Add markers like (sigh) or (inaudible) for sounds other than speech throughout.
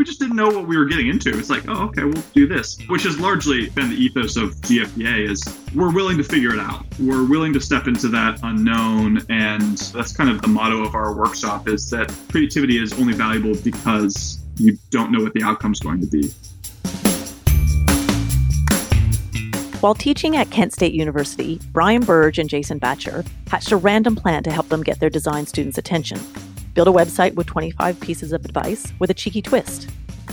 We just didn't know what we were getting into. It's like, oh, okay, we'll do this, which has largely been the ethos of GFDA is we're willing to figure it out. We're willing to step into that unknown. And that's kind of the motto of our workshop is that creativity is only valuable because you don't know what the outcome's going to be. While teaching at Kent State University, Brian Buirge and Jason Bacher hatched a random plan to help them get their design students' attention. Build a website with 25 pieces of advice with a cheeky twist.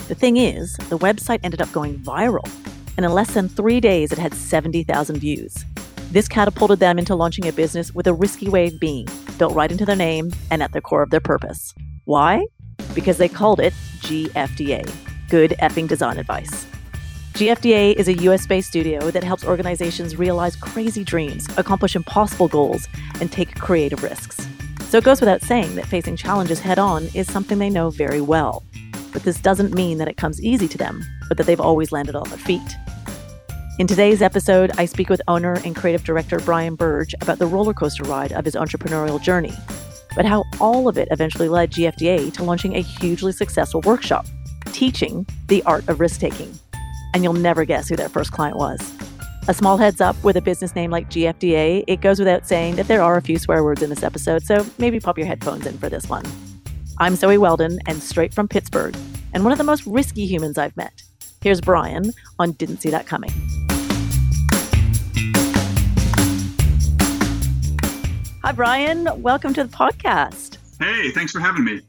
The thing is, the website ended up going viral, and in less than three days, it had 70,000 views. This catapulted them into launching a business with a risky way of being, built right into their name and at the core of their purpose. Why? Because they called it GFDA Good Effing Design Advice. GFDA is a US based studio that helps organizations realize crazy dreams, accomplish impossible goals, and take creative risks. So it goes without saying that facing challenges head on is something they know very well. But this doesn't mean that it comes easy to them, but that they've always landed on their feet. In today's episode, I speak with owner and creative director Brian Buirge about the roller coaster ride of his entrepreneurial journey, but how all of it eventually led GFDA to launching a hugely successful workshop, teaching the art of risk taking and you'll never guess who their first client was. A small heads up with a business name like GFDA, it goes without saying that there are a few swear words in this episode, so maybe pop your headphones in for this one. I'm Zoe Weldon and straight from Pittsburgh, and one of the most risky humans I've met. Here's Brian on Didn't See That Coming. Hi, Brian. Welcome to the podcast. Hey, thanks for having me.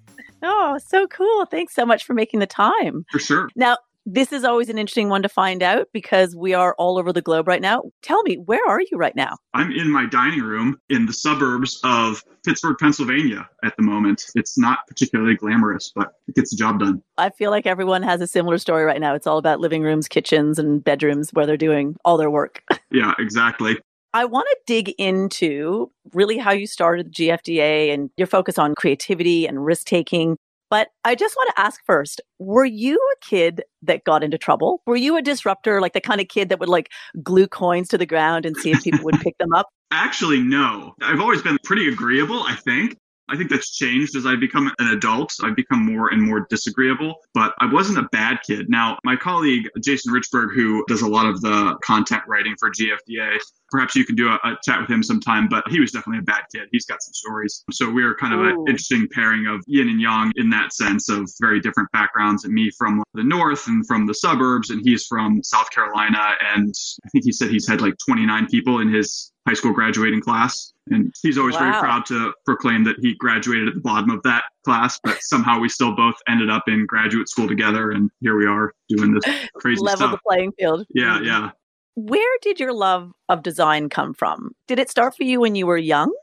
Oh, so cool. Thanks so much for making the time. For sure. Now, this is always an interesting one to find out because we are all over the globe right now. Tell me, where are you right now? I'm in my dining room in the suburbs of Pittsburgh, Pennsylvania at the moment. It's not particularly glamorous, but it gets the job done. I feel like everyone has a similar story right now. It's all about living rooms, kitchens, and bedrooms where they're doing all their work. (laughs) yeah, exactly. I want to dig into really how you started the GFDA and your focus on creativity and risk taking. But I just want to ask first, were you a kid that got into trouble? Were you a disruptor, like the kind of kid that would like glue coins to the ground and see if people would pick them up? (laughs) Actually, no. I've always been pretty agreeable, I think. I think that's changed as I become an adult. I've become more and more disagreeable, but I wasn't a bad kid. Now, my colleague, Jason Richberg, who does a lot of the content writing for GFDA, perhaps you can do a, a, chat with him sometime, but he was definitely a bad kid. He's got some stories. So we are kind of Ooh. an interesting pairing of yin and yang in that sense of very different backgrounds and me from the north and from the suburbs and he's from South Carolina. And I think he said he's had like 29 people in his high school graduating class. And he's always wow. very proud to proclaim that he graduated at the bottom of that class, but somehow we still both ended up in graduate school together. And here we are doing this (laughs) crazy Level stuff. the playing field. Yeah, mm-hmm. yeah. Where did your love of design come from? Did it start for you when you were young?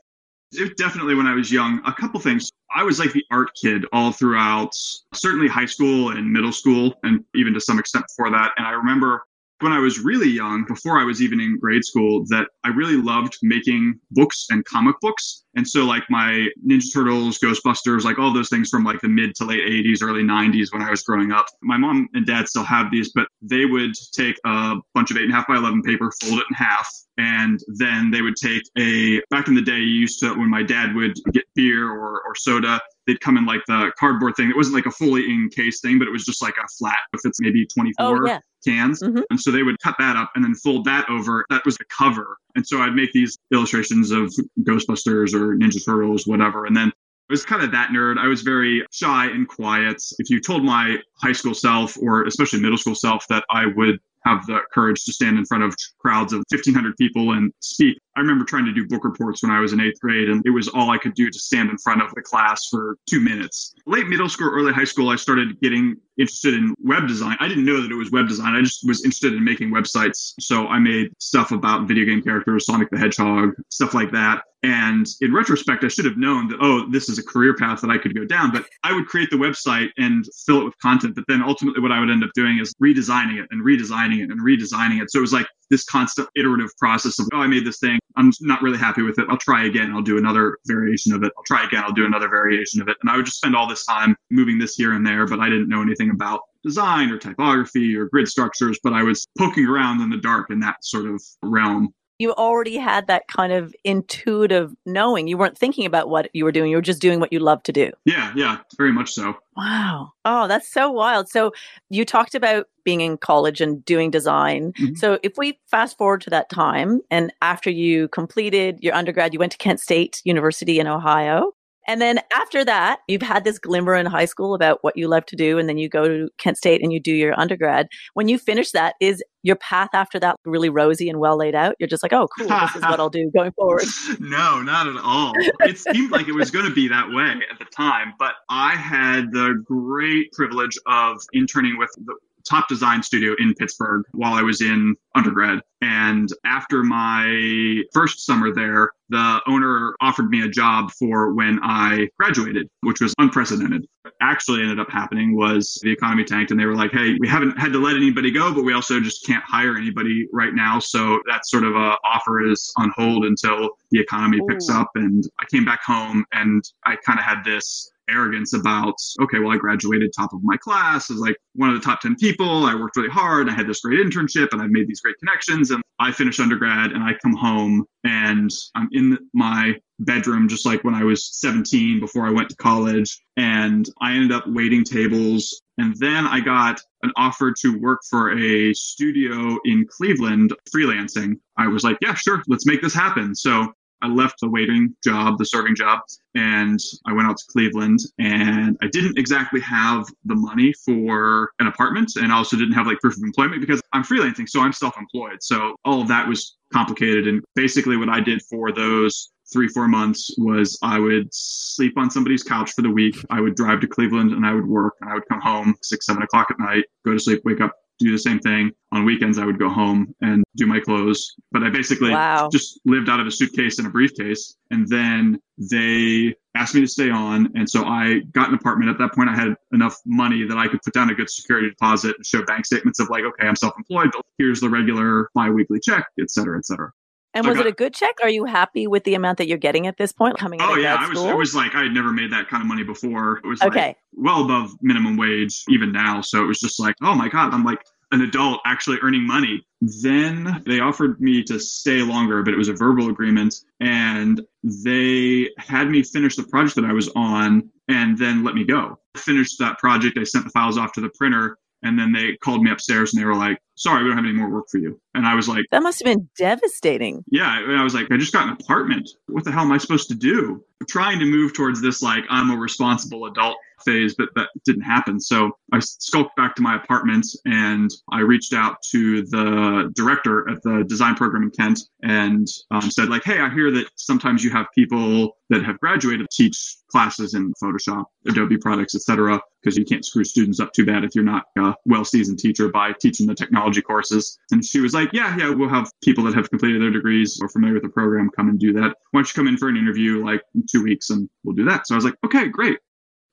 It, definitely when I was young. A couple things. I was like the art kid all throughout, certainly high school and middle school, and even to some extent before that. And I remember when I was really young, before I was even in grade school, that I really loved making books and comic books. And so, like my Ninja Turtles, Ghostbusters, like all those things from like the mid to late 80s, early 90s when I was growing up. My mom and dad still have these, but they would take a bunch of eight and a half by 11 paper, fold it in half, and then they would take a, back in the day, you used to, when my dad would get beer or, or soda, they'd come in like the cardboard thing. It wasn't like a fully encased thing, but it was just like a flat, if it's maybe 24 oh, yeah. Cans. Mm-hmm. And so they would cut that up and then fold that over. That was the cover. And so I'd make these illustrations of Ghostbusters or Ninja Turtles, whatever. And then I was kind of that nerd. I was very shy and quiet. If you told my high school self or especially middle school self that I would have the courage to stand in front of crowds of 1,500 people and speak. I remember trying to do book reports when I was in eighth grade, and it was all I could do to stand in front of the class for two minutes. Late middle school, early high school, I started getting interested in web design. I didn't know that it was web design. I just was interested in making websites. So I made stuff about video game characters, Sonic the Hedgehog, stuff like that. And in retrospect, I should have known that, oh, this is a career path that I could go down. But I would create the website and fill it with content. But then ultimately, what I would end up doing is redesigning it and redesigning it and redesigning it. So it was like this constant iterative process of, oh, I made this thing. I'm not really happy with it. I'll try again. I'll do another variation of it. I'll try again. I'll do another variation of it. And I would just spend all this time moving this here and there, but I didn't know anything about design or typography or grid structures, but I was poking around in the dark in that sort of realm. You already had that kind of intuitive knowing. You weren't thinking about what you were doing. You were just doing what you love to do. Yeah, yeah, very much so. Wow. Oh, that's so wild. So you talked about being in college and doing design. Mm-hmm. So if we fast forward to that time and after you completed your undergrad, you went to Kent State University in Ohio. And then after that, you've had this glimmer in high school about what you love to do. And then you go to Kent State and you do your undergrad. When you finish that, is your path after that really rosy and well laid out? You're just like, oh, cool, this is what I'll do (laughs) going forward. no, not at all. It seemed like it was going to be that way at the time. But I had the great privilege of interning with the top design studio in Pittsburgh while I was in undergrad. And after my first summer there, the owner offered me a job for when I graduated, which was unprecedented. What actually ended up happening was the economy tanked and they were like, hey, we haven't had to let anybody go, but we also just can't hire anybody right now. So that sort of a offer is on hold until the economy Ooh. picks up. And I came back home and I kind of had this arrogance about, okay, well, I graduated top of my class as like one of the top 10 people. I worked really hard. I had this great internship and I made these great connections. And I finished undergrad and I come home and I'm in my bedroom just like when I was 17 before I went to college. And I ended up waiting tables. And then I got an offer to work for a studio in Cleveland freelancing. I was like, yeah, sure, let's make this happen. So I left the waiting job, the serving job, and I went out to Cleveland. And I didn't exactly have the money for an apartment, and also didn't have like proof of employment because I'm freelancing, so I'm self-employed. So all of that was complicated. And basically, what I did for those three, four months was I would sleep on somebody's couch for the week. I would drive to Cleveland and I would work, and I would come home six, seven o'clock at night, go to sleep, wake up do the same thing. On weekends, I would go home and do my clothes. But I basically wow. just lived out of a suitcase and a briefcase. And then they asked me to stay on. And so I got an apartment. At that point, I had enough money that I could put down a good security deposit and show bank statements of like, okay, I'm self employed, but here's the regular bi weekly check, et cetera, et cetera. And was it a good check? Are you happy with the amount that you're getting at this point coming Oh yeah, I was school? it was like I had never made that kind of money before. It was okay. Like well above minimum wage even now. So it was just like, oh my God, I'm like an adult actually earning money. Then they offered me to stay longer, but it was a verbal agreement. And they had me finish the project that I was on and then let me go. I finished that project. I sent the files off to the printer. And then they called me upstairs and they were like, sorry, we don't have any more work for you. And I was like, that must have been devastating. Yeah. And I was like, I just got an apartment. What the hell am I supposed to do? I'm trying to move towards this, like, I'm a responsible adult phase, but that didn't happen. So I skulked back to my apartment and I reached out to the director at the design program in Kent and um, said, like, hey, I hear that sometimes you have people that have graduated teach classes in Photoshop, Adobe products, etc., because you can't screw students up too bad if you're not a well-seasoned teacher by teaching the technology courses. And she was like, yeah, yeah, we'll have people that have completed their degrees or familiar with the program come and do that. Why don't you come in for an interview like in two weeks and we'll do that. So I was like, okay, great.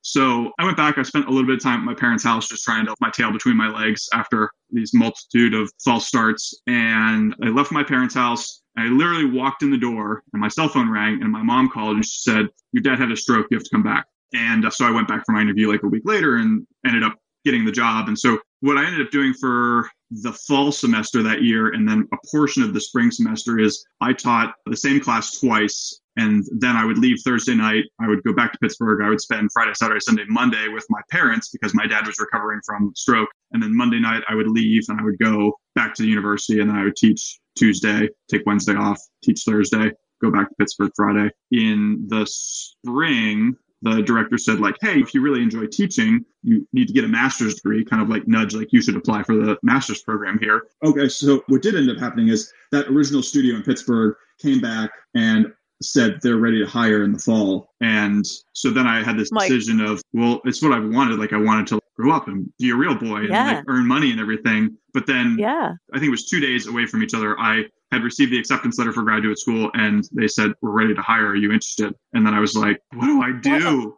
So I went back. I spent a little bit of time at my parents' house just trying to my tail between my legs after these multitude of false starts. And I left my parents' house. I literally walked in the door and my cell phone rang and my mom called and she said, Your dad had a stroke. You have to come back. And uh, so I went back for my interview like a week later and ended up getting the job. And so what I ended up doing for the fall semester that year and then a portion of the spring semester is I taught the same class twice and then I would leave Thursday night. I would go back to Pittsburgh. I would spend Friday, Saturday, Sunday, Monday with my parents because my dad was recovering from stroke. And then Monday night I would leave and I would go back to the university and then I would teach Tuesday, take Wednesday off, teach Thursday, go back to Pittsburgh Friday. In the spring, the director said like, hey, if you really enjoy teaching, you need to get a master's degree, kind of like nudge, like you should apply for the master's program here. Okay, so what did end up happening is that original studio in Pittsburgh came back and said they're ready to hire in the fall. And so then I had this decision of, well, it's what I've wanted. Like I wanted to grow up and be a real boy yeah. and like earn money and everything. But then yeah. I think it was two days away from each other. I had received the acceptance letter for graduate school and they said, we're ready to hire. Are you interested? And then I was like, what do I do?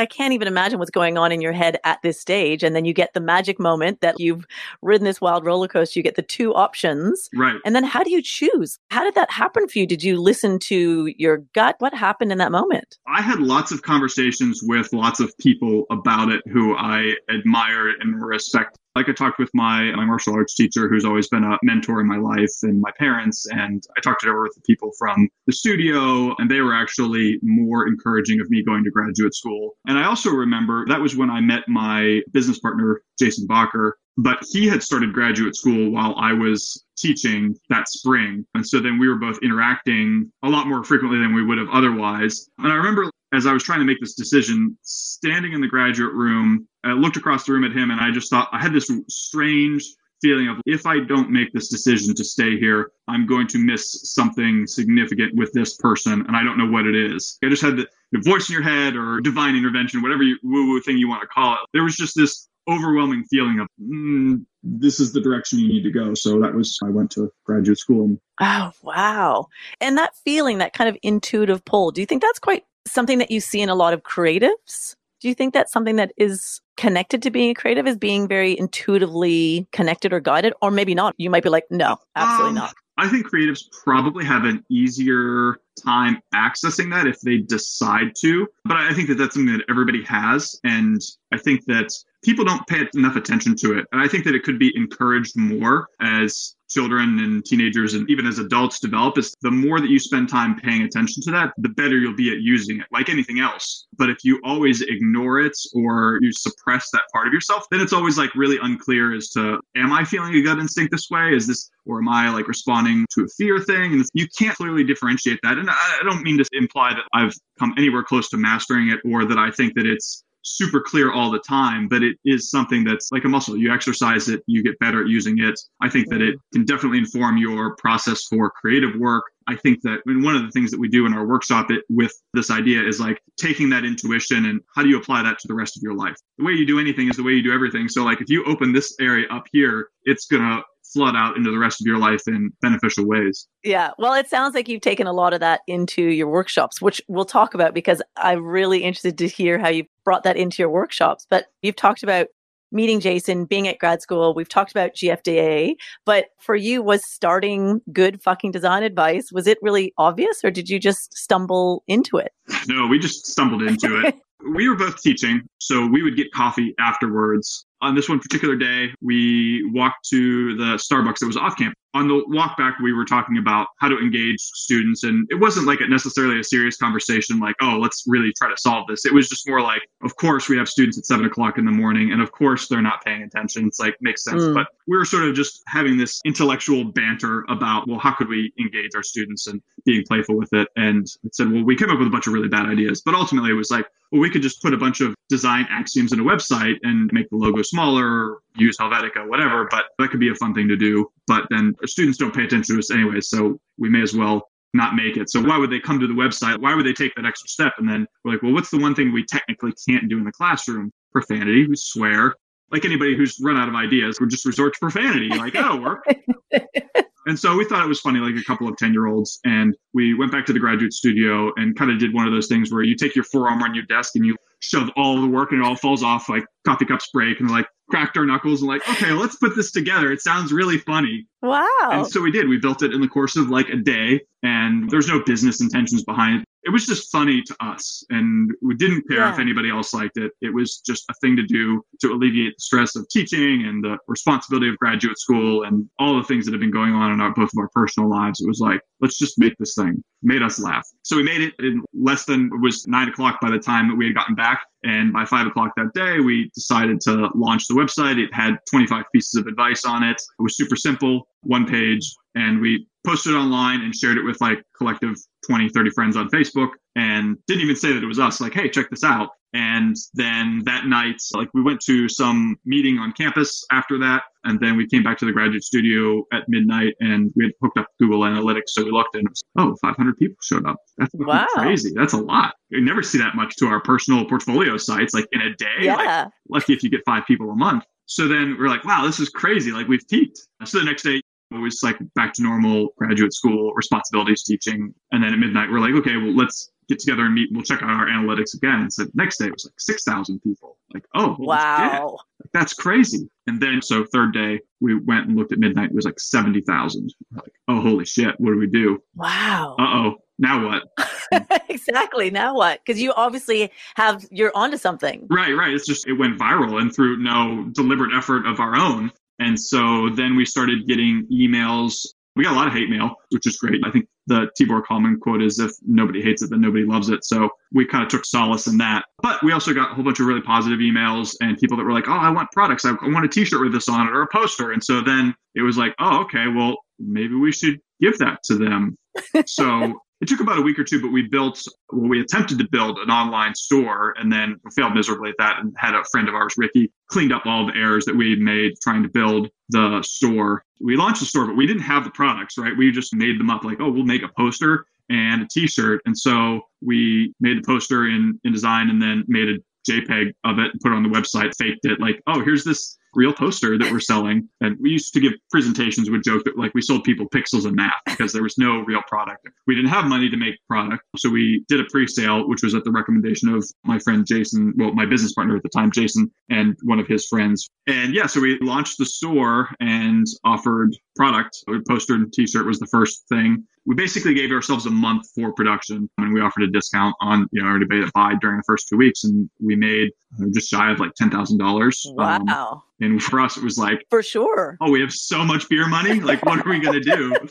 I can't even imagine what's going on in your head at this stage. And then you get the magic moment that you've ridden this wild roller coaster. You get the two options. Right. And then how do you choose? How did that happen for you? Did you listen to your gut? What happened in that moment? I had lots of conversations with lots of people about it who I admire and respect like I talked with my, my martial arts teacher, who's always been a mentor in my life, and my parents, and I talked it over with the people from the studio, and they were actually more encouraging of me going to graduate school. And I also remember that was when I met my business partner, Jason Bacher, but he had started graduate school while I was teaching that spring. And so then we were both interacting a lot more frequently than we would have otherwise. And I remember as I was trying to make this decision, standing in the graduate room, I looked across the room at him and I just thought I had this strange feeling of if I don't make this decision to stay here, I'm going to miss something significant with this person and I don't know what it is. I just had the, voice in your head or divine intervention, whatever woo woo thing you want to call it. There was just this overwhelming feeling of mm, this is the direction you need to go. So that was I went to graduate school. Oh wow! And that feeling, that kind of intuitive pull. Do you think that's quite something that you see in a lot of creatives? Do you think that's something that is connected to being a creative, is being very intuitively connected or guided, or maybe not? You might be like, no, absolutely um, not. I think creatives probably have an easier time accessing that if they decide to. But I think that that's something that everybody has. And I think that people don't pay enough attention to it. And I think that it could be encouraged more as children and teenagers and even as adults develop is the more that you spend time paying attention to that, the better you'll be at using it, like anything else. But if you always ignore it or you suppress that part of yourself, then it's always like really unclear as to, am I feeling a gut instinct this way? Is this, or am I like responding to a fear thing? And you can't clearly differentiate that. And I don't mean to imply that I've come anywhere close to mastering it or that I think that it's super clear all the time, but it is something that's like a muscle. You exercise it, you get better at using it. I think that it can definitely inform your process for creative work. I think that I mean, one of the things that we do in our workshop it, with this idea is like taking that intuition and how do you apply that to the rest of your life? The way you do anything is the way you do everything. So like if you open this area up here, it's going to flood out into the rest of your life in beneficial ways. Yeah. Well, it sounds like you've taken a lot of that into your workshops, which we'll talk about because I'm really interested to hear how you've brought that into your workshops. But you've talked about meeting Jason, being at grad school. We've talked about GFDA, but for you, was starting good fucking design advice, was it really obvious or did you just stumble into it? No, we just stumbled into it. (laughs) we were both teaching, so we would get coffee afterwards on this one particular day, we walked to the Starbucks that was off campus. On the walk back, we were talking about how to engage students, and it wasn't like a necessarily a serious conversation, like, oh, let's really try to solve this. It was just more like, of course, we have students at seven o'clock in the morning, and of course, they're not paying attention. It's like, makes sense. Mm. But we were sort of just having this intellectual banter about, well, how could we engage our students and being playful with it? And it said, well, we came up with a bunch of really bad ideas, but ultimately, it was like, well, we could just put a bunch of design axioms in a website and make the logo smaller, use Helvetica, whatever. But that could be a fun thing to do. But then students don't pay attention to us anyway, so we may as well not make it. So why would they come to the website? Why would they take that extra step? And then we're like, well, what's the one thing we technically can't do in the classroom? Profanity, we swear. Like anybody who's run out of ideas, we just resort to profanity. Like, oh, that'll work. (laughs) And so we thought it was funny, like a couple of 10 year olds. And we went back to the graduate studio and kind of did one of those things where you take your forearm on your desk and you shove all the work and it all falls off like coffee cups break and like cracked our knuckles and like, okay, let's put this together. It sounds really funny. Wow. And so we did. We built it in the course of like a day and there's no business intentions behind it it was just funny to us and we didn't care yeah. if anybody else liked it. It was just a thing to do to alleviate the stress of teaching and the responsibility of graduate school and all the things that have been going on in our both of our personal lives. It was like let's just make this thing. Made us laugh. So we made it in less than it was nine o'clock by the time that we had gotten back. And by five o'clock that day we decided to launch the website. It had 25 pieces of advice on it. It was super simple one page. And we posted it online and shared it with like collective 20 30 friends on facebook and didn't even say that it was us like hey check this out and then that night like we went to some meeting on campus after that and then we came back to the graduate studio at midnight and we had hooked up google analytics so we looked and it was oh 500 people showed up that's wow. crazy that's a lot you never see that much to our personal portfolio sites like in a day yeah. like, lucky if you get five people a month so then we're like, wow, this is crazy. Like we've peaked. So the next day, was like back to normal graduate school responsibilities teaching. And then at midnight, we're like, okay, well, let's get together and meet. We'll check out our analytics again. And so next day it was like 6,000 people. Like, oh, wow. Like, that's crazy. And then, so third day, we went and looked at midnight. It was like 70,000. Like, oh, holy shit. What do we do? Wow. Uh oh. now what? (laughs) exactly. Now what? Because you obviously have, you're onto something. Right, right. It's just, it went viral and through no deliberate effort of our own. And so then we started getting emails. We got a lot of hate mail, which is great. I think the Tibor Kalman quote is if nobody hates it, then nobody loves it. So we kind of took solace in that. But we also got a whole bunch of really positive emails and people that were like, oh, I want products. I want a t shirt with this on it or a poster. And so then it was like, oh, okay, well, maybe we should give that to them. (laughs) so it took about a week or two, but we built, well, we attempted to build an online store and then failed miserably at that and had a friend of ours, Ricky, cleaned up all the errors that we made trying to build the store. We launched the store, but we didn't have the products, right? We just made them up like, oh, we'll make a poster and a t-shirt. And so we made the poster in InDesign and then made a JPEG of it and put it on the website, faked it like, oh, here's this real poster that we're selling. And we used to give presentations with joke that like we sold people pixels and math because there was no real product. We didn't have money to make product. So we did a pre-sale, which was at the recommendation of my friend Jason, well, my business partner at the time, Jason, and one of his friends. And yeah, so we launched the store and offered product. A poster and t-shirt was the first thing we basically gave ourselves a month for production and we offered a discount on you know everybody that buy during the first two weeks and we made uh, just shy of like ten thousand dollars wow um, and for us it was like for sure. oh we have so much beer money. Like what are we going to do? (laughs)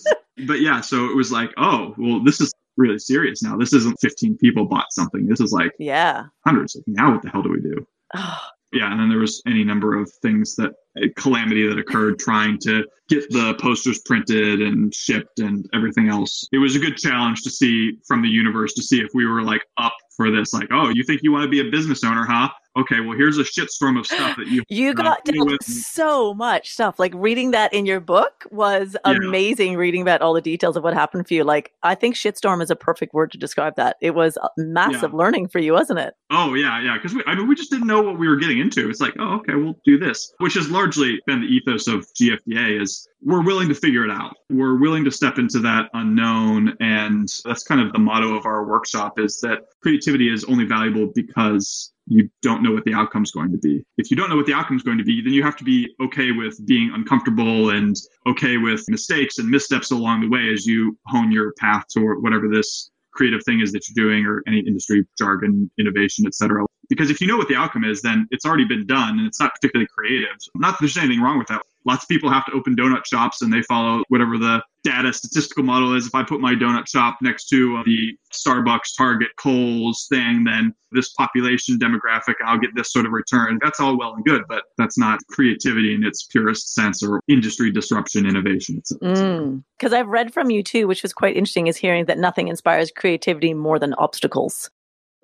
But yeah so it was like oh well this is really serious now. This isn't 15 people bought something. This is like yeah. hundreds. Like now what the hell do we do? Yeah and then there was any number of things that uh, calamity that occurred trying to get the posters printed and shipped and everything else. It was a good challenge to see from the universe to see if we were like up for this. Like oh you think you want to be a business owner huh okay, well, here's a shitstorm of stuff that you you got dealt so much stuff. Like reading that in your book was amazing. Reading about all the details of what happened for you. Like I think shitstorm is a perfect word to describe that. It was massive yeah. learning for you, wasn't it? Oh yeah, yeah. Because I mean, we just didn't know what we were getting into. It's like, oh, okay, we'll do this, which has largely been the ethos of GFDA. Is we're willing to figure it out. We're willing to step into that unknown, and that's kind of the motto of our workshop. Is that creativity is only valuable because you don't know what the outcome is going to be. If you don't know what the outcome is going to be, then you have to be okay with being uncomfortable and okay with mistakes and missteps along the way as you hone your path toward whatever this creative thing is that you're doing or any industry jargon, innovation, etc. Because if you know what the outcome is, then it's already been done and it's not particularly creative. Not that there's anything wrong with that. Lots of people have to open donut shops and they follow whatever the data statistical model is. If I put my donut shop next to the Starbucks, Target, Kohl's thing, then this population demographic, I'll get this sort of return. That's all well and good, but that's not creativity in its purest sense or industry disruption innovation. Because mm. I've read from you too, which was quite interesting, is hearing that nothing inspires creativity more than obstacles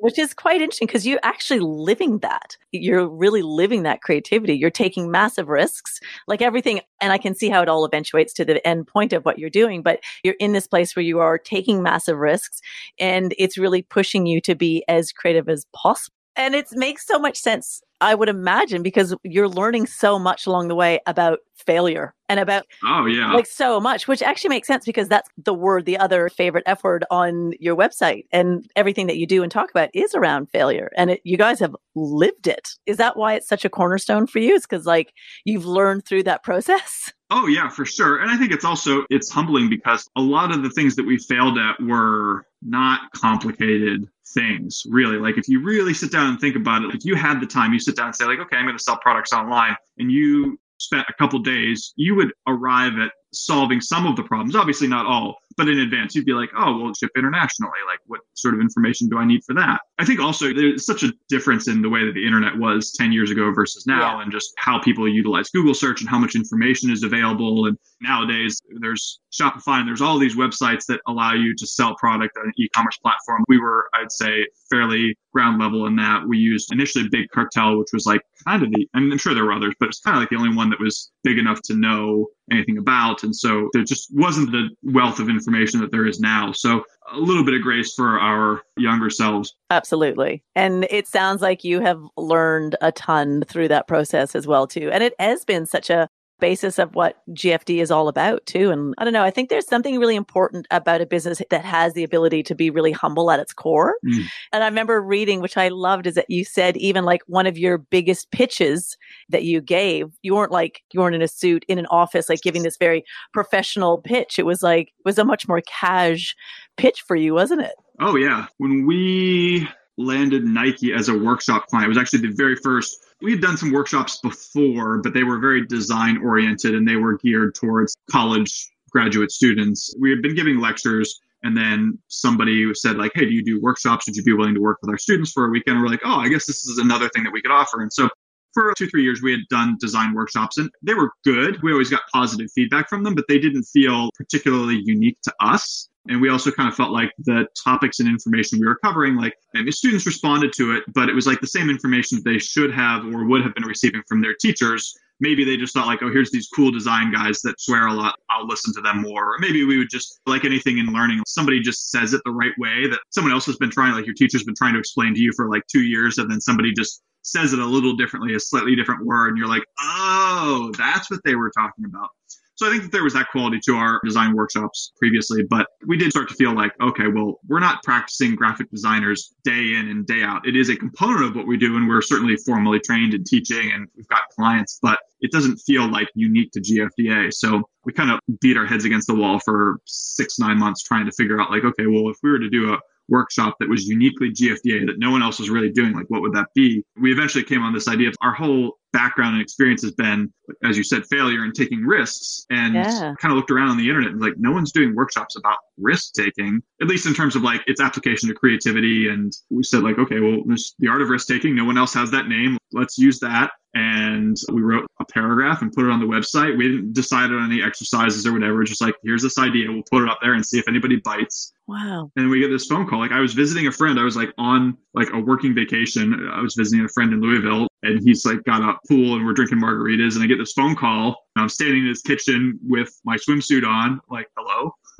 which is quite interesting because you're actually living that. You're really living that creativity. You're taking massive risks, like everything. And I can see how it all eventuates to the end point of what you're doing, but you're in this place where you are taking massive risks and it's really pushing you to be as creative as possible. And it makes so much sense I would imagine because you're learning so much along the way about failure and about oh yeah. like so much which actually makes sense because that's the word the other favorite f word on your website and everything that you do and talk about is around failure and it, you guys have lived it. Is that why it's such a cornerstone for you? Is because like you've learned through that process? (laughs) Oh yeah for sure and i think it's also it's humbling because a lot of the things that we failed at were not complicated things really. Like if you really sit down and think about it like you had the time you sit down and say like okay i'm going to sell products online and you spent a couple days you would arrive at solving some of the problems obviously not all but in advance you'd be like oh well ship internationally like what sort of information do i need for that? I think also there's such a difference in the way that the internet was 10 years ago versus now yeah. and just how people utilize google search and how much information is available. And nowadays there's shopify and there's all these websites that allow you to sell product on an e-commerce platform. We were i'd say fairly ground level in that. We used initially big cartel which was like kind of the i'm sure there were others but it's kind of like the only one that was big enough to know anything about and so there just wasn't the wealth of information that there is now. So a little bit of grace for our younger selves. Absolutely. And it sounds like you have learned a ton through that process as well too. And it has been such a basis of what GFD is all about too. And I don't know, I think there's something really important about a business that has the ability to be really humble at its core. Mm. And I remember reading, which I loved, is that you said even like one of your biggest pitches that you gave, you weren't like, you weren't in a suit in an office, like giving this very professional pitch. It was like, it was a much more cash pitch for you, wasn't it? Oh, yeah. When we landed Nike as a workshop client, it was actually the very first we had done some workshops before, but they were very design oriented and they were geared towards college graduate students. We had been giving lectures and then somebody said like, Hey, do you do workshops? Would you be willing to work with our students for a weekend? We're like, Oh, I guess this is another thing that we could offer. And so for two, three years, we had done design workshops and they were good. We always got positive feedback from them, but they didn't feel particularly unique to us. And we also kind of felt like the topics and information we were covering, like students responded to it, but it was like the same information that they should have or would have been receiving from their teachers. Maybe they just thought like, oh, here's these cool design guys that swear a lot. I'll listen to them more. Or maybe we would just like anything in learning, somebody just says it the right way that someone else has been trying, like your teacher's been trying to explain to you for like two years, and then somebody just says it a little differently, a slightly different word, and you're like, oh, that's what they were talking about. So I think that there was that quality to our design workshops previously, but we did start to feel like, okay, well, we're not practicing graphic designers day in and day out. It is a component of what we do, and we're certainly formally trained in teaching and we've got clients, but it doesn't feel like unique to GFDA. So we kind of beat our heads against the wall for six, nine months trying to figure out like, okay, well, if we were to do a workshop that was uniquely GFDA that no one else was really doing, like what would that be? We eventually came on this idea of our whole background and experience has been, as you said, failure and taking risks. And yeah. kind of looked around on the internet and like no one's doing workshops about risk taking, at least in terms of like its application to creativity. And we said like, okay, well, there's the art of risk taking. No one else has that name. Let's use that and we wrote a paragraph and put it on the website. We didn't decide on any exercises or whatever. Just like, here's this idea. We'll put it up there and see if anybody bites. Wow. And we get this phone call. Like I was visiting a friend. I was like on like a working vacation. I was visiting a friend in Louisville and he's like got a pool and we're drinking margaritas. And I get this phone call. I'm standing in his kitchen with my swimsuit on, like, hello. (laughs)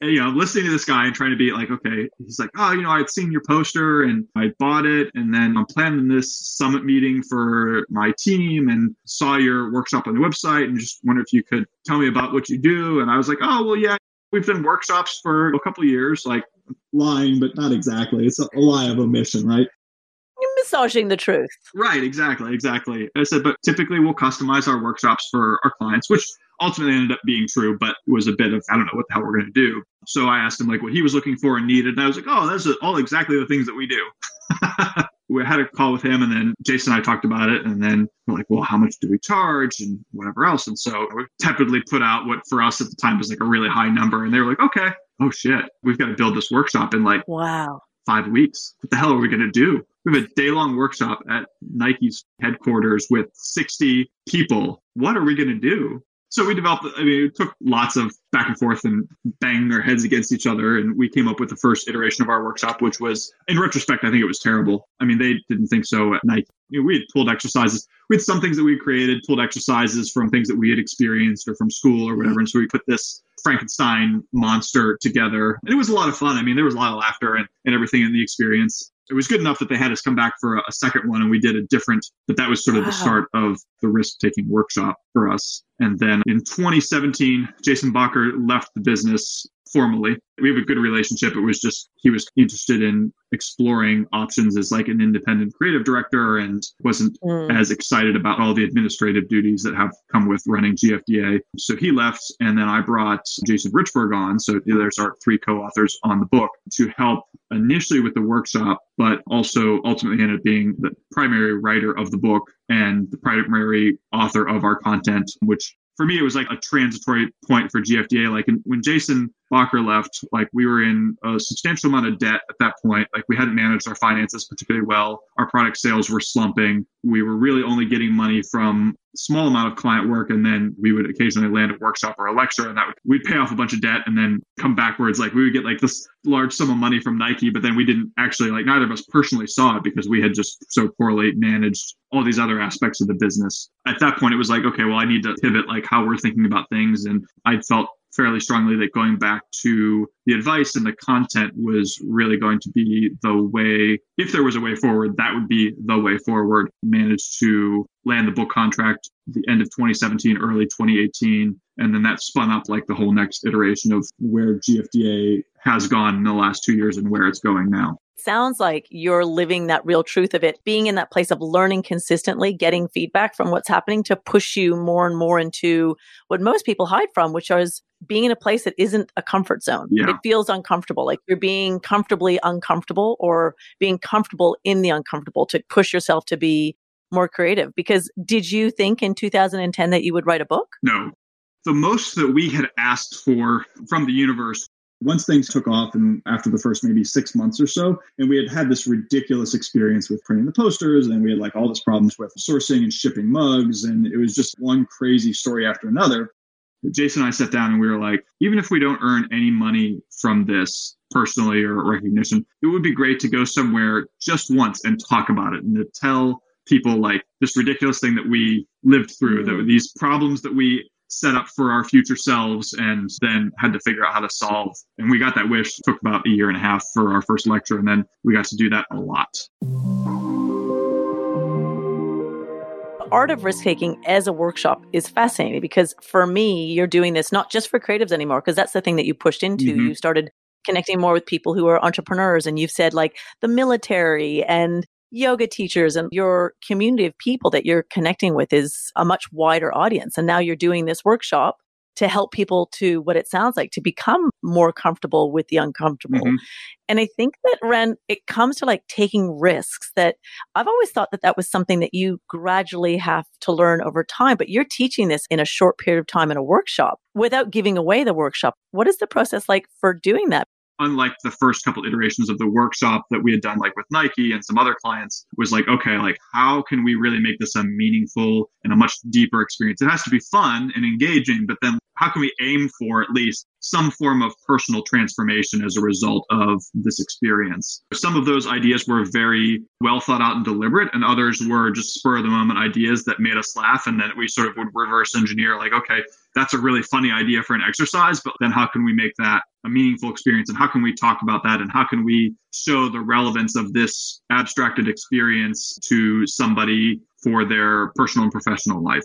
and, you know, I'm listening to this guy and trying to be like, okay, he's like, oh, you know, I'd seen your poster and I bought it. And then I'm planning this summit meeting for my team and saw your workshop on the website and just wonder if you could tell me about what you do. And I was like, oh, well, yeah, we've done workshops for a couple years, like lying, but not exactly. It's a lie of omission, right? Massaging the truth. Right, exactly, exactly. I said, but typically we'll customize our workshops for our clients, which ultimately ended up being true, but was a bit of, I don't know what the hell we're going to do. So I asked him like what he was looking for and needed. And I was like, oh, that's all exactly the things that we do. (laughs) we had a call with him and then Jason and I talked about it. And then we're like, well, how much do we charge and whatever else? And so we tepidly put out what for us at the time was like a really high number. And they were like, okay, oh shit, we've got to build this workshop in like wow five weeks. What the hell are we going to do? We have a day long workshop at Nike's headquarters with 60 people. What are we going to do? So we developed, I mean, it took lots of back and forth and banging our heads against each other. And we came up with the first iteration of our workshop, which was, in retrospect, I think it was terrible. I mean, they didn't think so at Nike. You know, we had pulled exercises. We had some things that we created, pulled exercises from things that we had experienced or from school or whatever. And so we put this Frankenstein monster together. And it was a lot of fun. I mean, there was a lot of laughter and, and everything in the experience it was good enough that they had us come back for a, a second one and we did a different but that was sort of wow. the start of the risk taking workshop for us and then in 2017 jason bacher left the business formally. We have a good relationship. It was just he was interested in exploring options as like an independent creative director and wasn't mm. as excited about all the administrative duties that have come with running GFDA. So he left and then I brought Jason Richburg on. So there's our three co-authors on the book to help initially with the workshop, but also ultimately ended up being the primary writer of the book and the primary author of our content, which for me, it was like a transitory point for GFDA. Like when Jason Bacher left, like we were in a substantial amount of debt at that point. Like we hadn't managed our finances particularly well. Our product sales were slumping. We were really only getting money from small amount of client work and then we would occasionally land a workshop or a lecture and that would we'd pay off a bunch of debt and then come backwards like we would get like this large sum of money from Nike but then we didn't actually like neither of us personally saw it because we had just so poorly managed all these other aspects of the business at that point it was like okay well I need to pivot like how we're thinking about things and I felt fairly strongly that going back to the advice and the content was really going to be the way, if there was a way forward, that would be the way forward. Managed to land the book contract the end of 2017, early 2018. And then that spun up like the whole next iteration of where GFDA has gone in the last two years and where it's going now sounds like you're living that real truth of it, being in that place of learning consistently, getting feedback from what's happening to push you more and more into what most people hide from, which is being in a place that isn't a comfort zone. Yeah. It feels uncomfortable, like you're being comfortably uncomfortable or being comfortable in the uncomfortable to push yourself to be more creative. Because did you think in 2010 that you would write a book? No. The most that we had asked for from the universe once things took off and after the first maybe six months or so and we had had this ridiculous experience with printing the posters and we had like all this problems with sourcing and shipping mugs and it was just one crazy story after another jason and i sat down and we were like even if we don't earn any money from this personally or recognition it would be great to go somewhere just once and talk about it and to tell people like this ridiculous thing that we lived through mm-hmm. that these problems that we set up for our future selves and then had to figure out how to solve. And we got that wish. It took about a year and a half for our first lecture, and then we got to do that a lot. Art of risk taking as a workshop is fascinating because for me, you're doing this not just for creatives anymore, because that's the thing that you pushed into. Mm-hmm. You started connecting more with people who are entrepreneurs and you've said like the military and yoga teachers and your community of people that you're connecting with is a much wider audience. And now you're doing this workshop to help people to what it sounds like to become more comfortable with the uncomfortable. Mm-hmm. And I think that Ren, it comes to like taking risks that I've always thought that that was something that you gradually have to learn over time, but you're teaching this in a short period of time in a workshop without giving away the workshop. What is the process like for doing that? Unlike the first couple iterations of the workshop that we had done like with Nike and some other clients was like okay like how can we really make this a meaningful and a much deeper experience it has to be fun and engaging but then how can we aim for at least some form of personal transformation as a result of this experience. Some of those ideas were very well thought out and deliberate, and others were just spur of the moment ideas that made us laugh. And then we sort of would reverse engineer, like, okay, that's a really funny idea for an exercise, but then how can we make that a meaningful experience? And how can we talk about that? And how can we show the relevance of this abstracted experience to somebody for their personal and professional life.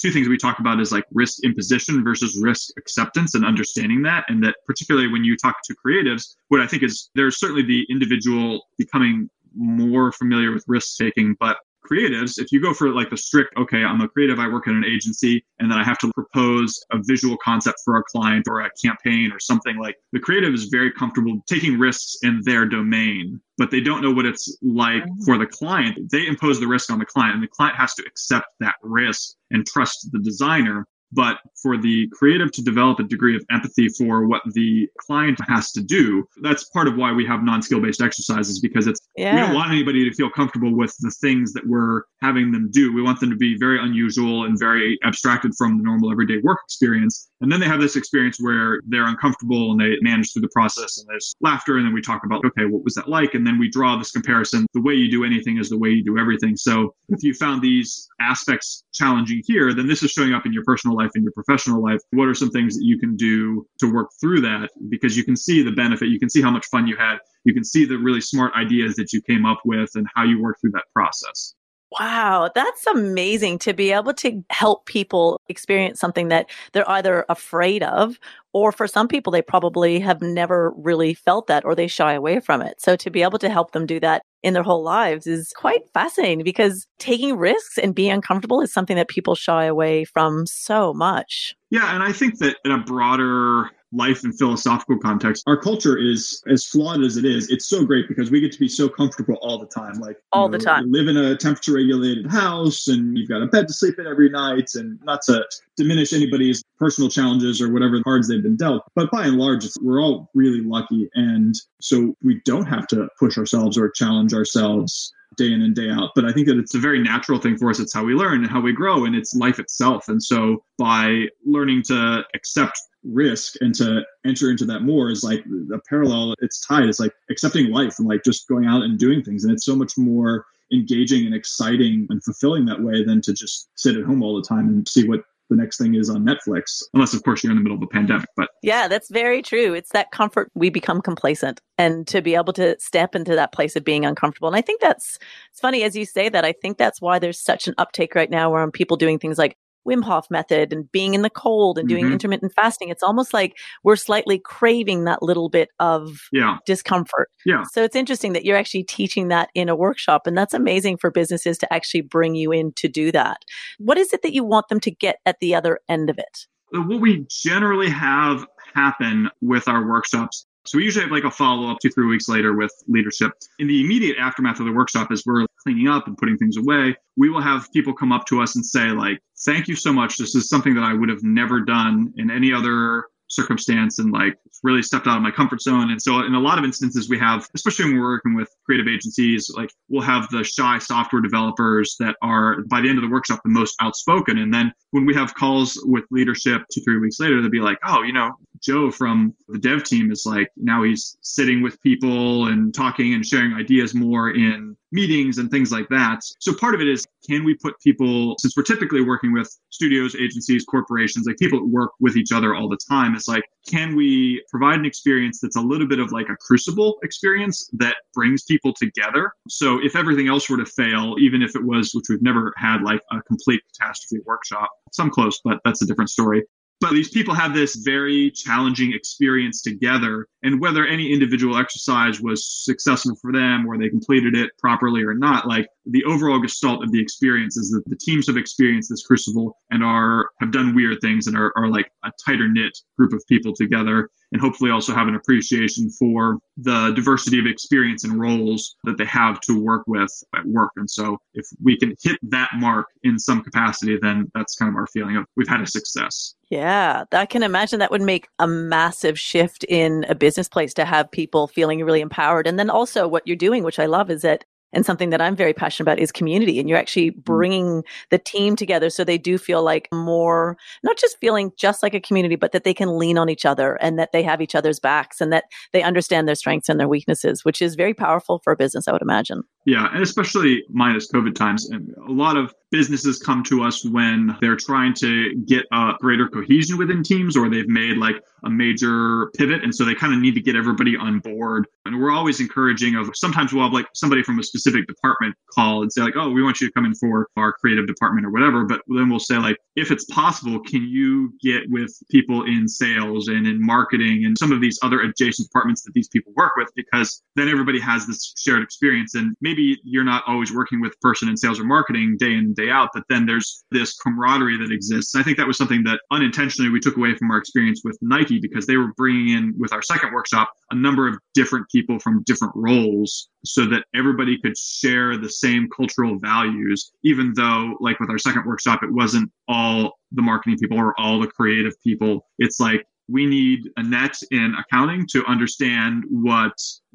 two things we talk about is like risk imposition versus risk acceptance and understanding that. And that particularly when you talk to creatives, what I think is there's certainly the individual becoming more familiar with risk taking, but creatives, if you go for like the strict, okay, I'm a creative, I work at an agency, and then I have to propose a visual concept for a client or a campaign or something like the creative is very comfortable taking risks in their domain, but they don't know what it's like mm-hmm. for the client. They impose the risk on the client, and the client has to accept that risk and trust the designer but for the creative to develop a degree of empathy for what the client has to do that's part of why we have non-skill based exercises because it's yeah. we don't want anybody to feel comfortable with the things that we're having them do. We want them to be very unusual and very abstracted from the normal everyday work experience. And then they have this experience where they're uncomfortable and they manage through the process and there's laughter and then we talk about okay what was that like? And then we draw this comparison. The way you do anything is the way you do everything. So if you found these aspects challenging here then this is showing up in your personal life life and your professional life, what are some things that you can do to work through that? Because you can see the benefit, you can see how much fun you had, you can see the really smart ideas that you came up with and how you work through that process. Wow, that's amazing to be able to help people experience something that they're either afraid of, or for some people, they probably have never really felt that or they shy away from it. So to be able to help them do that in their whole lives is quite fascinating because taking risks and being uncomfortable is something that people shy away from so much. Yeah, and I think that in a broader life and philosophical context, our culture is as flawed as it is. It's so great because we get to be so comfortable all the time. Like all know, the time, live in a temperature regulated house, and you've got a bed to sleep in every night. And not to diminish anybody's personal challenges or whatever cards they've been dealt, but by and large, we're all really lucky, and so we don't have to push ourselves or challenge ourselves day in and day out. But I think that it's a very natural thing for us. It's how we learn and how we grow, and it's life itself. And so by learning to accept risk and to enter into that more is like a parallel it's tied it's like accepting life and like just going out and doing things and it's so much more engaging and exciting and fulfilling that way than to just sit at home all the time and see what the next thing is on Netflix, unless, of course, you're in the middle of a pandemic. But yeah, that's very true. It's that comfort. We become complacent and to be able to step into that place of being uncomfortable. And I think that's, it's funny as you say that. I think that's why there's such an uptake right now where people doing things like Wim Hof method and being in the cold and doing mm-hmm. intermittent fasting. It's almost like we're slightly craving that little bit of yeah. discomfort. Yeah. So it's interesting that you're actually teaching that in a workshop. And that's amazing for businesses to actually bring you in to do that. What is it that you want them to get at the other end of it? What we generally have happen with our workshops so we usually have like a follow up two, three weeks later with leadership. In the immediate aftermath of the workshop, as we're cleaning up and putting things away, we will have people come up to us and say, like, thank you so much. This is something that I would have never done in any other circumstance and like really stepped out of my comfort zone. And so in a lot of instances we have, especially when we're working with creative agencies, like we'll have the shy software developers that are by the end of the workshop the most outspoken. And then when we have calls with leadership two, three weeks later, they'll be like, oh, you know, Joe from the dev team is like now he's sitting with people and talking and sharing ideas more in meetings and things like that. So part of it is can we put people, since we're typically working with studios, agencies, corporations, like people that work with each other all the time, it's like, can we provide an experience that's a little bit of like a crucible experience that brings people together? So if everything else were to fail, even if it was, which we've never had like a complete catastrophe workshop, some close, but that's a different story. But these people have this very challenging experience together. And whether any individual exercise was successful for them or they completed it properly or not, like the overall gestalt of the experience is that the teams have experienced this crucible and are have done weird things and are, are like a tighter knit group of people together and hopefully also have an appreciation for the diversity of experience and roles that they have to work with at work. And so if we can hit that mark in some capacity, then that's kind of our feeling of we've had a success. Yeah, I can imagine that would make a massive shift in a business place to have people feeling really empowered. And then also what you're doing, which I love, is that and something that I'm very passionate about is community. And you're actually mm. bringing the team together so they do feel like more, not just feeling just like a community, but that they can lean on each other and that they have each other's backs and that they understand their strengths and their weaknesses, which is very powerful for a business, I would imagine. Yeah, and especially minus COVID times. And a lot of businesses come to us when they're trying to get a greater cohesion within teams or they've made like a major pivot. And so they kind of need to get everybody on board. And we're always encouraging of sometimes we'll have like somebody from a specific department call and say like, oh, we want you to come in for our creative department or whatever. But then we'll say like, if it's possible, can you get with people in sales and in marketing and some of these other adjacent departments that these people work with? Because then everybody has this shared experience and maybe maybe you're not always working with person in sales or marketing day in day out, but then there's this camaraderie that exists. I think that was something that unintentionally we took away from our experience with Nike because they were bringing in with our second workshop a number of different people from different roles so that everybody could share the same cultural values, even though like with our second workshop, it wasn't all the marketing people or all the creative people. It's like we need Annette in accounting to understand what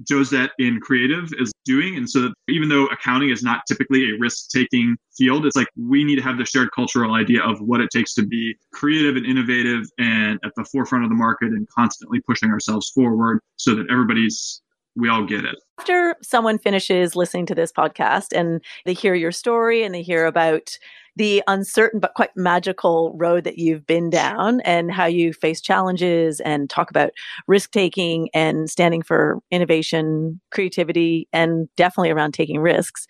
Josette in creative is doing. And so even though accounting is not typically a risk taking field, it's like we need to have the shared cultural idea of what it takes to be creative and innovative and at the forefront of the market and constantly pushing ourselves forward so that everybody's we all get it. After someone finishes listening to this podcast and they hear your story and they hear about the uncertain but quite magical road that you've been down and how you face challenges and talk about risk taking and standing for innovation, creativity, and definitely around taking risks.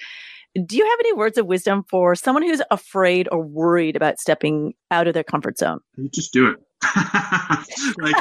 Do you have any words of wisdom for someone who's afraid or worried about stepping out of their comfort zone? You just do it. (laughs) like,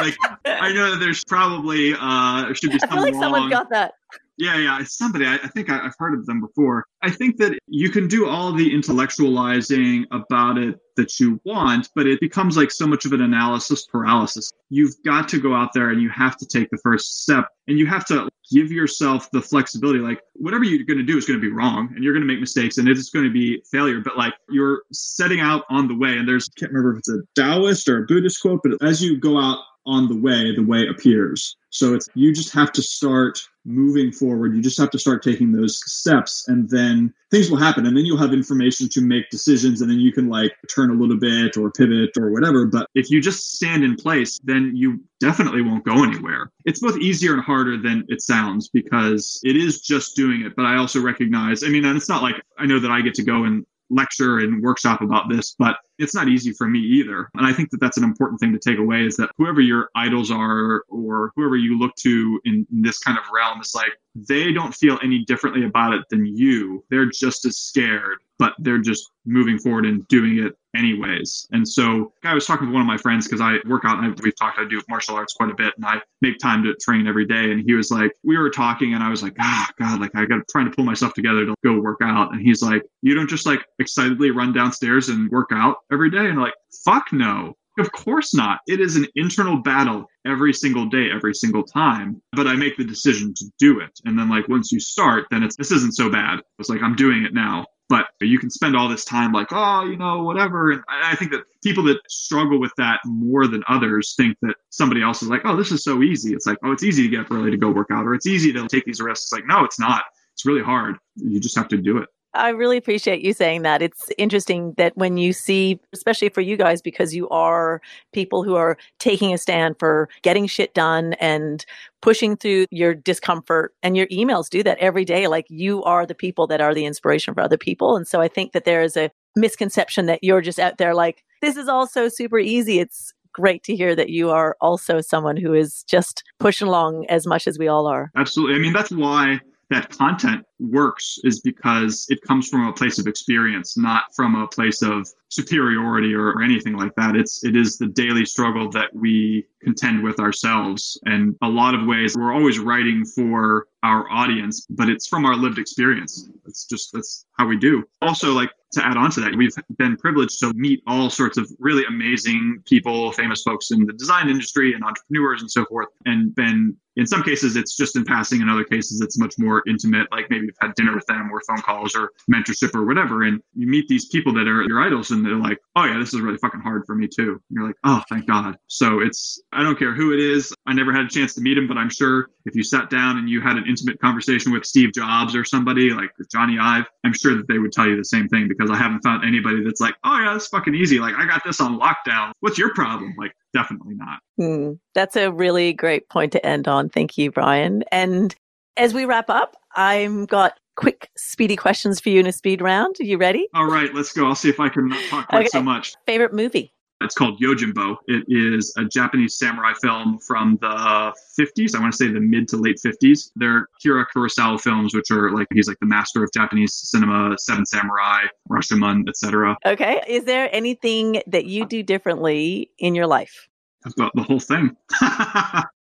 like I know that there's probably uh, should be I feel like someone got that. Yeah, yeah, it's somebody. I, I think I, have heard of them before. I think that you can do all the intellectualizing about it that you want, but it becomes like so much of an analysis paralysis. You've got to go out there and you have to take the first step and you have to give yourself the flexibility. Like whatever you're going to do is going to be wrong and you're going to make mistakes and it's going to be failure, but like you're setting out on the way. And there's, I can't remember if it's a Taoist or a Buddhist quote, but as you go out on the way, the way appears. So it's you just have to start moving forward. You just have to start taking those steps and then things will happen and then you'll have information to make decisions and then you can like turn a little bit or pivot or whatever. But if you just stand in place, then you definitely won't go anywhere. It's both easier and harder than it sounds because it is just doing it. But I also recognize, I mean, and it's not like I know that I get to go and lecture and workshop about this, but it's not easy for me either. And I think that that's an important thing to take away is that whoever your idols are or whoever you look to in, this kind of realm, it's like they don't feel any differently about it than you. They're just as scared, but they're just moving forward and doing it anyways. And so I was talking to one of my friends because I work out and I, we've talked, I do martial arts quite a bit and I make time to train every day. And he was like, we were talking and I was like, ah, God, like I got trying to pull myself together to go work out. And he's like, you don't just like excitedly run downstairs and work out every day. And I'm like, fuck no. Of course not. It is an internal battle every single day, every single time. But I make the decision to do it. And then like once you start, then it's this isn't so bad. It's like I'm doing it now. But you can spend all this time like, oh, you know, whatever. And I think that people that struggle with that more than others think that somebody else is like, oh, this is so easy. It's like, oh, it's easy to get up early to go work out, or it's easy to take these risks. Like, no, it's not. It's really hard. You just have to do it. I really appreciate you saying that. It's interesting that when you see, especially for you guys, because you are people who are taking a stand for getting shit done and pushing through your discomfort, and your emails do that every day. Like you are the people that are the inspiration for other people. And so I think that there is a misconception that you're just out there like, this is all so super easy. It's great to hear that you are also someone who is just pushing along as much as we all are. Absolutely. I mean, that's why that content works is because it comes from a place of experience, not from a place of superiority or, or, anything like that. It's it is the daily struggle that we contend with ourselves. And a lot of ways we're always writing for our audience, but it's from our lived experience. It's just that's how we do. Also, like to add on to that, we've been privileged to meet all sorts of really amazing people, famous folks in the design industry and entrepreneurs and so forth, and been in some cases it's just in passing in other cases it's much more intimate like maybe you've had dinner with them or phone calls or mentorship or whatever and you meet these people that are your idols and they're like oh yeah this is really fucking hard for me too and you're like oh thank god so it's i don't care who it is i never had a chance to meet him but i'm sure if you sat down and you had an intimate conversation with steve jobs or somebody like Jony Ive i'm sure that they would tell you the same thing because i haven't found anybody that's like oh yeah it's fucking easy like i got this on lockdown what's your problem like definitely not. Mm, that's a really great point to end on. Thank you, Brian. And as we wrap up, I've got quick, speedy questions for you in a speed round. Are you ready? All right, let's go. I'll see if I can not talk quite okay. so much. Favorite movie? It's called Yojimbo. It is a Japanese samurai film from the 50s. I want to say the mid to late 50s. They're Akira Kurosawa films, which are like he's like the master of Japanese cinema, Seven Samurai, Rashomon, etc. Okay. Is there anything that you do differently in your life? About the whole thing. (laughs)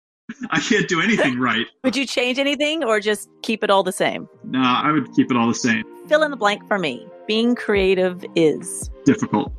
I can't do anything (laughs) right. would you change anything or just keep it all the same? No, I would keep it all the same. Fill in the blank for me. Being creative is difficult.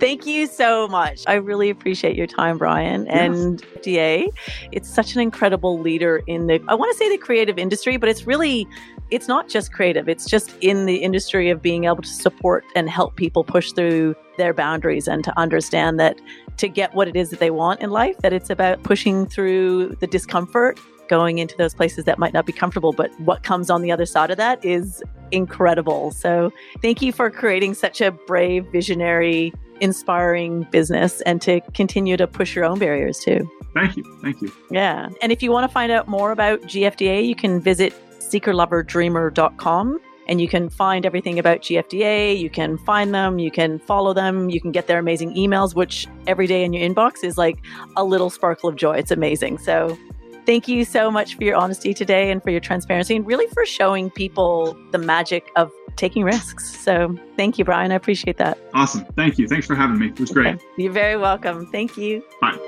Thank you so much. I really appreciate your time, Brian. Yes. And DA, it's such an incredible leader in the, I want to say the creative industry, but it's really, it's not just creative. It's just in the industry of being able to support and help people push through their boundaries and to understand that to get what it is that they want in life, that it's about pushing through the discomfort going into those places that might not be comfortable, but what comes on the other side of that is incredible. So, thank you for creating such a brave, visionary, inspiring business and to continue to push your own barriers too. Thank you. Thank you. Yeah. And if you want to find out more about GFDA, you can visit seekerloverdreamer.com and you can find everything about GFDA. You can find them, you can follow them, you can get their amazing emails, which every day in your inbox is like a little sparkle of joy. It's amazing. So thank you so much for your honesty today and for your transparency and really for showing people the magic of taking risks. So thank you, Brian. I appreciate that. Awesome. Thank you. Thanks for having me. It was great. Okay. You're very welcome. Thank you. Bye.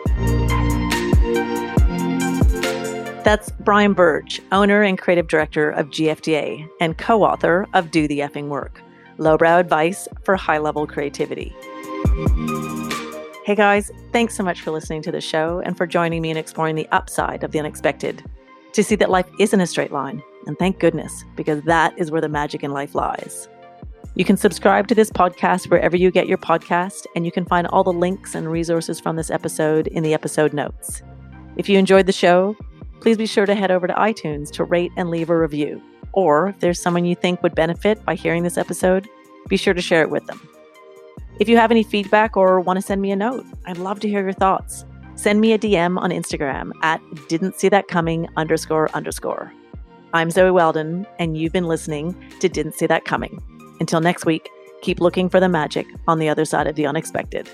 That's Brian Buirge, owner and creative director of GFDA and co author of Do the Effing Work Lowbrow Advice for High Level Creativity. Hey guys, thanks so much for listening to the show and for joining me in exploring the upside of the unexpected. To see that life isn't a straight line, and thank goodness, because that is where the magic in life lies. You can subscribe to this podcast wherever you get your podcast, and you can find all the links and resources from this episode in the episode notes. If you enjoyed the show, please be sure to head over to iTunes to rate and leave a review. Or if there's someone you think would benefit by hearing this episode, be sure to share it with them. If you have any feedback or want to send me a note, I'd love to hear your thoughts. Send me a DM on Instagram at didn't see that coming underscore underscore. I'm Zoe Weldon, and you've been listening to Didn't See That Coming. Until next week, Keep looking for the magic on the other side of the unexpected.